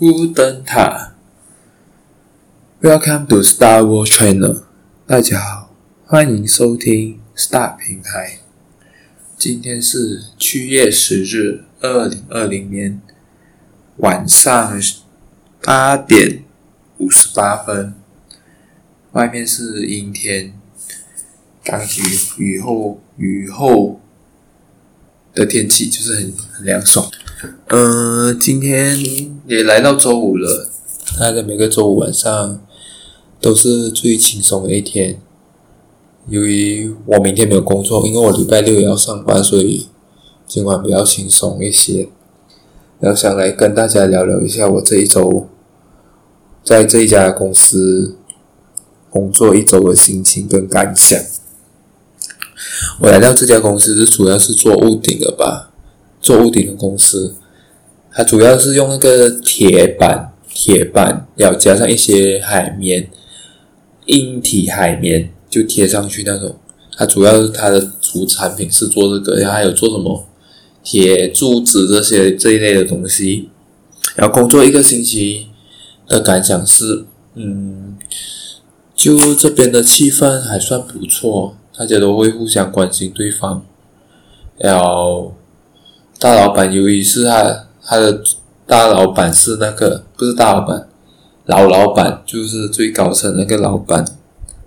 孤灯塔 Welcome to Star World Channel。大家好，欢迎收听 Star 平台。今天是七月十日，二零二零年晚上八点五十八分。外面是阴天，刚雨雨后雨后的天气就是很很凉爽。嗯、呃，今天也来到周五了。大家每个周五晚上都是最轻松的一天。由于我明天没有工作，因为我礼拜六也要上班，所以今晚比较轻松一些。然后想来跟大家聊聊一下我这一周在这一家公司工作一周的心情跟感想。我来到这家公司是主要是做屋顶的吧。做屋顶的公司，它主要是用那个铁板，铁板要加上一些海绵，硬体海绵就贴上去那种。它主要是它的主产品是做这个，然后还有做什么铁柱子这些这一类的东西。然后工作一个星期的感想是，嗯，就这边的气氛还算不错，大家都会互相关心对方，然后。大老板由于是他，他的大老板是那个不是大老板，老老板就是最高层那个老板，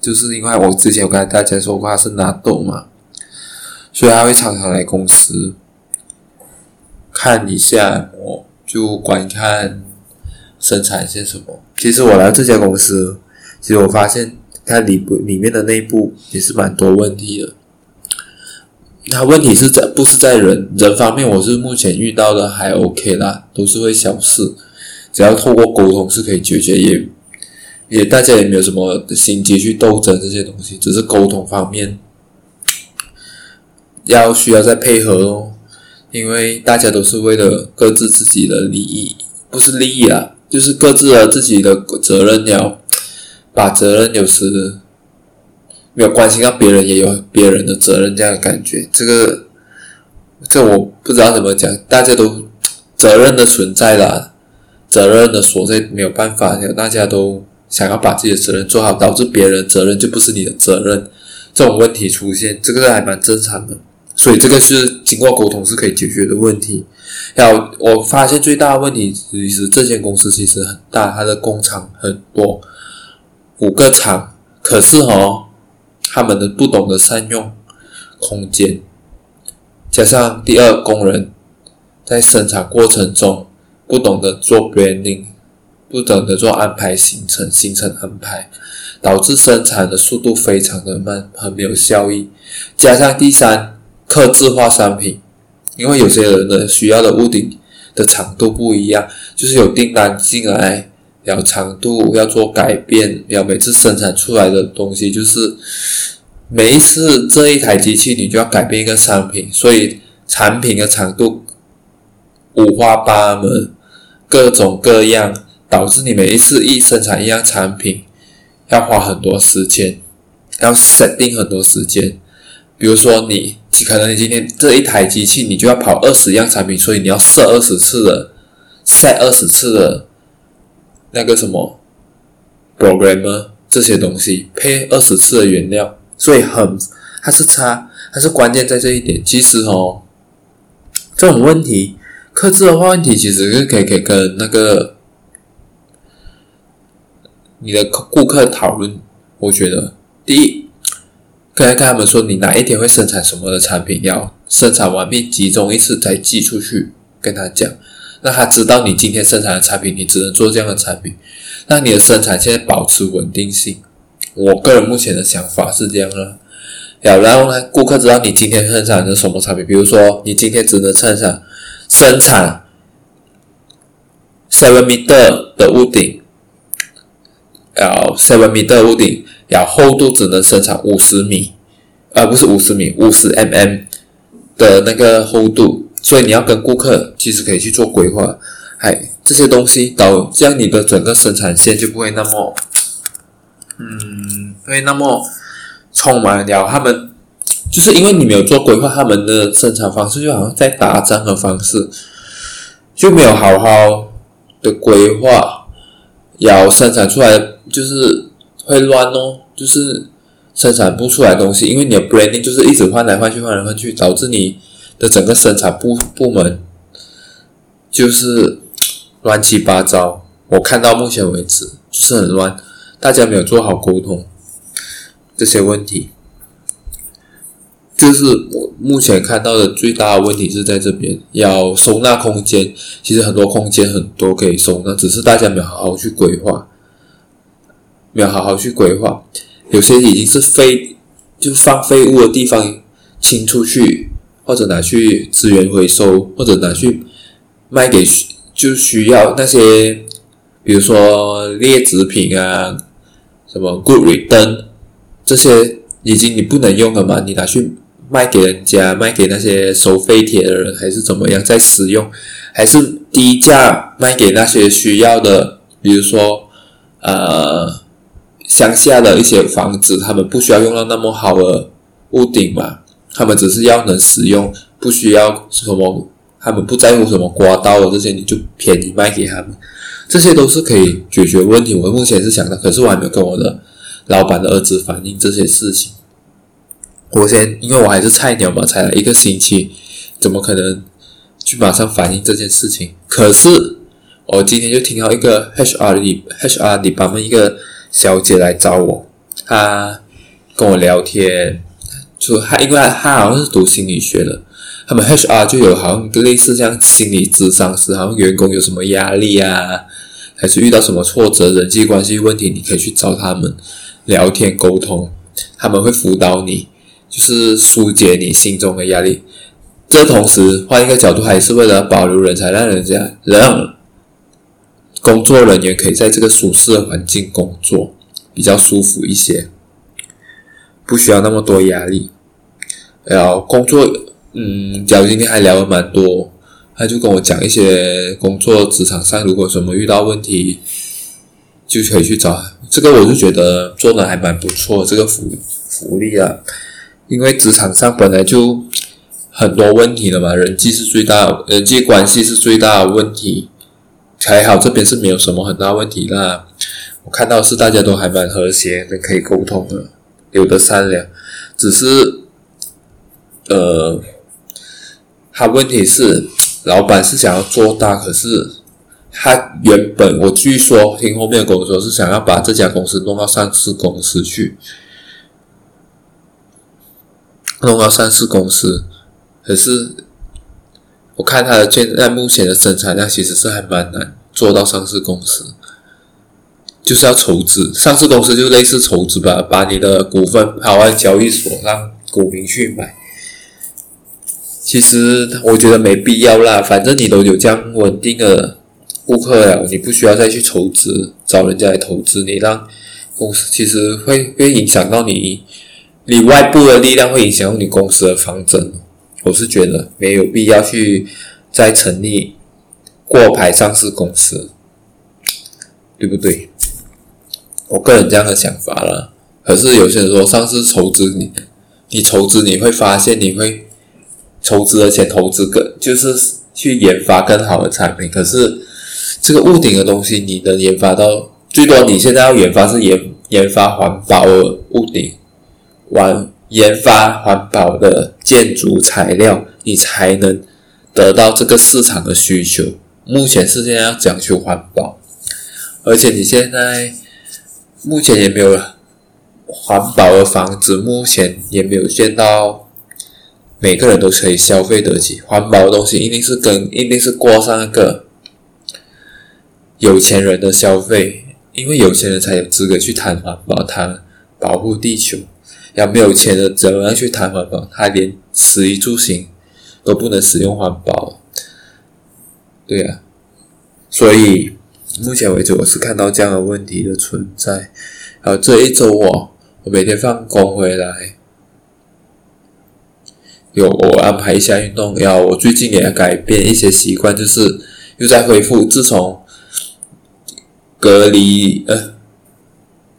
就是因为我之前有跟大家说过他是纳豆嘛，所以他会常常来公司看一下，我就观看生产线什么。其实我来这家公司，其实我发现它里部里面的内部也是蛮多问题的。他问题是在不是在人人方面，我是目前遇到的还 OK 啦，都是会小事，只要透过沟通是可以解决，也也大家也没有什么心机去斗争这些东西，只是沟通方面要需要再配合哦，因为大家都是为了各自自己的利益，不是利益啦，就是各自的自己的责任，要把责任有时。没有关心到别人也有别人的责任，这样的感觉，这个，这我不知道怎么讲，大家都责任的存在啦，责任的所在没有办法，大家都想要把自己的责任做好，导致别人责任就不是你的责任，这种问题出现，这个还蛮正常的，所以这个是经过沟通是可以解决的问题。要我发现最大的问题，其实这间公司其实很大，它的工厂很多，五个厂，可是哦。他们的不懂得善用空间，加上第二工人在生产过程中不懂得做 branding，不懂得做安排行程、行程安排，导致生产的速度非常的慢，很没有效益。加上第三，客制化商品，因为有些人的需要的屋顶的长度不一样，就是有订单进来。要长度要做改变，要每次生产出来的东西就是每一次这一台机器你就要改变一个商品，所以产品的长度五花八门，各种各样，导致你每一次一生产一样产品要花很多时间，要设定很多时间。比如说你可能你今天这一台机器你就要跑二十样产品，所以你要设二十次的设二十次的。那个什么 programmer 这些东西配二十次的原料，所以很它是差，它是关键在这一点。其实哦，这种问题，克制的话问题其实是可以可以跟那个你的顾客讨论。我觉得第一，可以跟他们说你哪一天会生产什么的产品，要生产完毕集中一次再寄出去，跟他讲。那他知道你今天生产的产品，你只能做这样的产品，那你的生产线保持稳定性。我个人目前的想法是这样的。然后呢，顾客知道你今天生产的什么产品，比如说你今天只能生产生产 seven meter 的屋顶，然后 seven meter 屋顶，然后厚度只能生产五十米，而不是五十米，五十 mm 的那个厚度。所以你要跟顾客其实可以去做规划，哎，这些东西导这样你的整个生产线就不会那么，嗯，会那么充满了。他们就是因为你没有做规划，他们的生产方式就好像在打仗的方式，就没有好好的规划，要生产出来就是会乱哦，就是生产不出来东西，因为你的 branding 就是一直换来换去，换来换去，导致你的整个生产部部门就是乱七八糟。我看到目前为止就是很乱，大家没有做好沟通这些问题。就是我目前看到的最大的问题是在这边，要收纳空间。其实很多空间很多可以收纳，只是大家没有好好去规划，没有好好去规划。有些已经是废，就放废物的地方清出去，或者拿去资源回收，或者拿去卖给就需要那些，比如说劣质品啊，什么 Good Return 这些已经你不能用了嘛，你拿去。卖给人家，卖给那些收废铁的人，还是怎么样在使用？还是低价卖给那些需要的？比如说，呃，乡下的一些房子，他们不需要用到那么好的屋顶嘛，他们只是要能使用，不需要什么，他们不在乎什么刮到的这些，你就便宜卖给他们，这些都是可以解决问题。我目前是想的，可是我还没有跟我的老板的儿子反映这些事情。我先，因为我还是菜鸟嘛，才来一个星期，怎么可能去马上反映这件事情？可是我今天就听到一个 HR 里 HR 里把们一个小姐来找我，她跟我聊天，就他因为他好像是读心理学的，他们 HR 就有好像类似这样心理咨商师，好像员工有什么压力啊，还是遇到什么挫折、人际关系问题，你可以去找他们聊天沟通，他们会辅导你。就是疏解你心中的压力，这同时换一个角度，还是为了保留人才，让人家让工作人员可以在这个舒适的环境工作，比较舒服一些，不需要那么多压力。然后工作，嗯，假如今天还聊了蛮多，他就跟我讲一些工作职场上如果什么遇到问题，就可以去找这个，我就觉得做的还蛮不错，这个福福利啊。因为职场上本来就很多问题了嘛，人际是最大，人际关系是最大的问题。还好这边是没有什么很大问题，那我看到是大家都还蛮和谐的，可以沟通的，有的善良。只是，呃，他问题是老板是想要做大，可是他原本我据说听后面跟我说是想要把这家公司弄到上市公司去。弄到上市公司，可是我看他的现在目前的生产量其实是还蛮难做到上市公司，就是要筹资。上市公司就类似筹资吧，把你的股份抛在交易所，让股民去买。其实我觉得没必要啦，反正你都有这样稳定的顾客了，你不需要再去筹资，找人家来投资，你让公司其实会会影响到你。你外部的力量会影响到你公司的方针，我是觉得没有必要去再成立过牌上市公司，对不对？我个人这样的想法啦。可是有些人说上市筹资，你你筹资你会发现你会筹资的钱投资更就是去研发更好的产品，可是这个屋顶的东西你能研发到最多，你现在要研发是研研发环保的屋顶。玩研发环保的建筑材料，你才能得到这个市场的需求。目前是现在要讲求环保，而且你现在目前也没有环保的房子，目前也没有见到每个人都可以消费得起。环保的东西一定是跟一定是过上那个有钱人的消费，因为有钱人才有资格去谈环保，谈保护地球。要没有钱的，怎么样去谈环保？他连食衣住行都不能使用环保，对啊。所以目前为止，我是看到这样的问题的存在。然后这一周我我每天放工回来，有我安排一下运动。然后我最近也改变一些习惯，就是又在恢复。自从隔离呃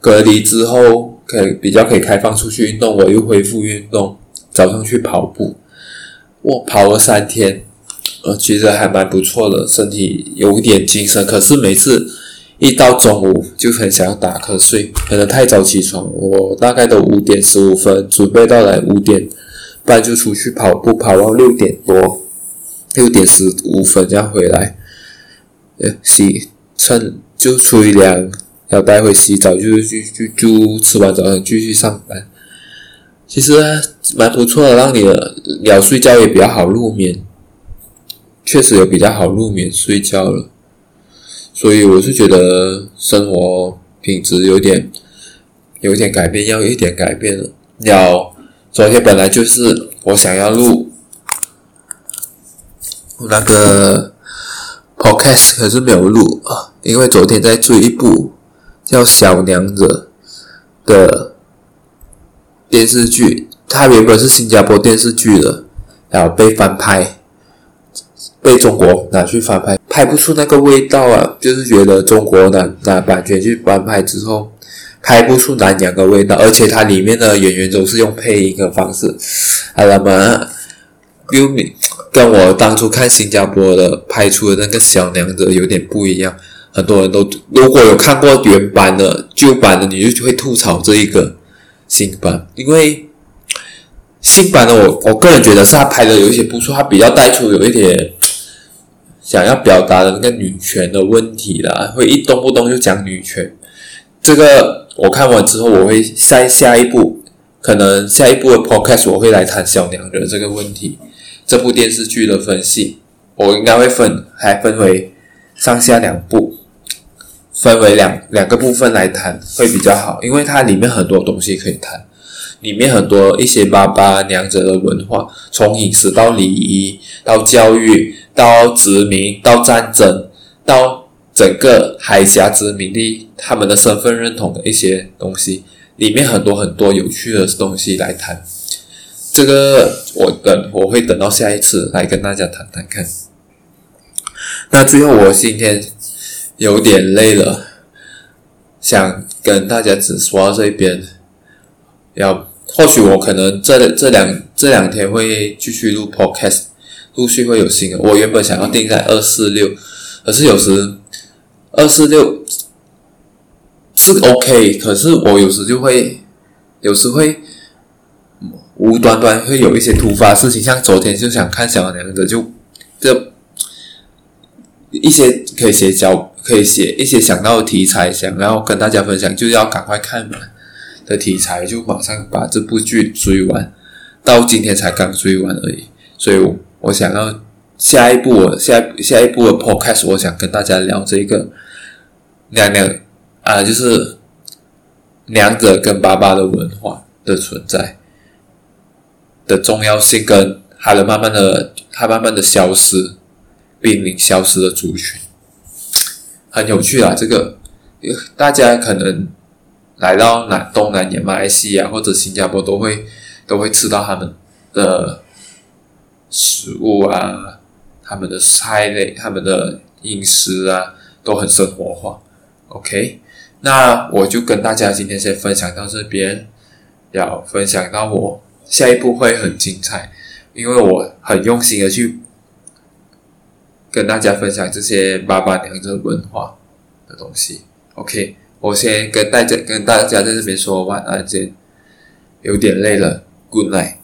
隔离之后。可以比较可以开放出去运动，我又恢复运动。早上去跑步，我跑了三天，呃，其实还蛮不错的，身体有点精神。可是每次一到中午就很想要打瞌睡，可能太早起床。我大概都五点十五分准备到来五点半就出去跑步，跑到六点多，六点十五分这样回来，呃，洗趁就吹凉，要待会洗澡，就就就就吃完早餐继续上班。其实蛮不错的，让你的鸟睡觉也比较好入眠。确实有比较好入眠睡觉了，所以我是觉得生活品质有点有点改变，要一点改变了。要昨天本来就是我想要录那个 podcast，可是没有录啊，因为昨天在追一部叫《小娘惹》的电视剧，它原本是新加坡电视剧的，然后被翻拍。被中国拿去翻拍，拍不出那个味道啊！就是觉得中国拿拿版权去翻拍之后，拍不出南洋的味道，而且它里面的演员都是用配音的方式，啊，那么又跟我当初看新加坡的拍出的那个小娘子有点不一样。很多人都如果有看过原版的旧版的，你就会吐槽这一个新版，因为新版的我我个人觉得是他拍的有一些不错，他比较带出有一点。想要表达的那个女权的问题啦，会一动不动就讲女权。这个我看完之后，我会下下一步，可能下一部的 podcast 我会来谈小娘惹这个问题。这部电视剧的分析，我应该会分，还分为上下两部，分为两两个部分来谈会比较好，因为它里面很多东西可以谈。里面很多一些爸爸娘惹的文化，从饮食到礼仪，到教育，到殖民，到战争，到整个海峡殖民地他们的身份认同的一些东西，里面很多很多有趣的东西来谈。这个我等我会等到下一次来跟大家谈谈看。那最后我今天有点累了，想跟大家只说到这边，要。或许我可能这这两这两天会继续录 podcast，陆续会有新的。我原本想要定在二四六，可是有时二四六是 OK，可是我有时就会有时会无端端会有一些突发事情，像昨天就想看小娘子，就这一些可以写脚，可以写一些想到的题材，想要跟大家分享，就要赶快看嘛。的题材就马上把这部剧追完，到今天才刚追完而已。所以我，我想要下一步，下下一步的 podcast，我想跟大家聊这个娘娘啊，就是娘者跟爸爸的文化的存在的重要性，跟它的慢慢的，它慢慢的消失，濒临消失的族群，很有趣啊！这个大家可能。来到南东南亚、马来西亚或者新加坡，都会都会吃到他们的食物啊，他们的菜类、他们的饮食啊，都很生活化。OK，那我就跟大家今天先分享到这边，要分享到我下一步会很精彩，因为我很用心的去跟大家分享这些爸爸娘的文化的东西。OK。我先跟大家跟大家在这边说晚安，先有点累了，Good night。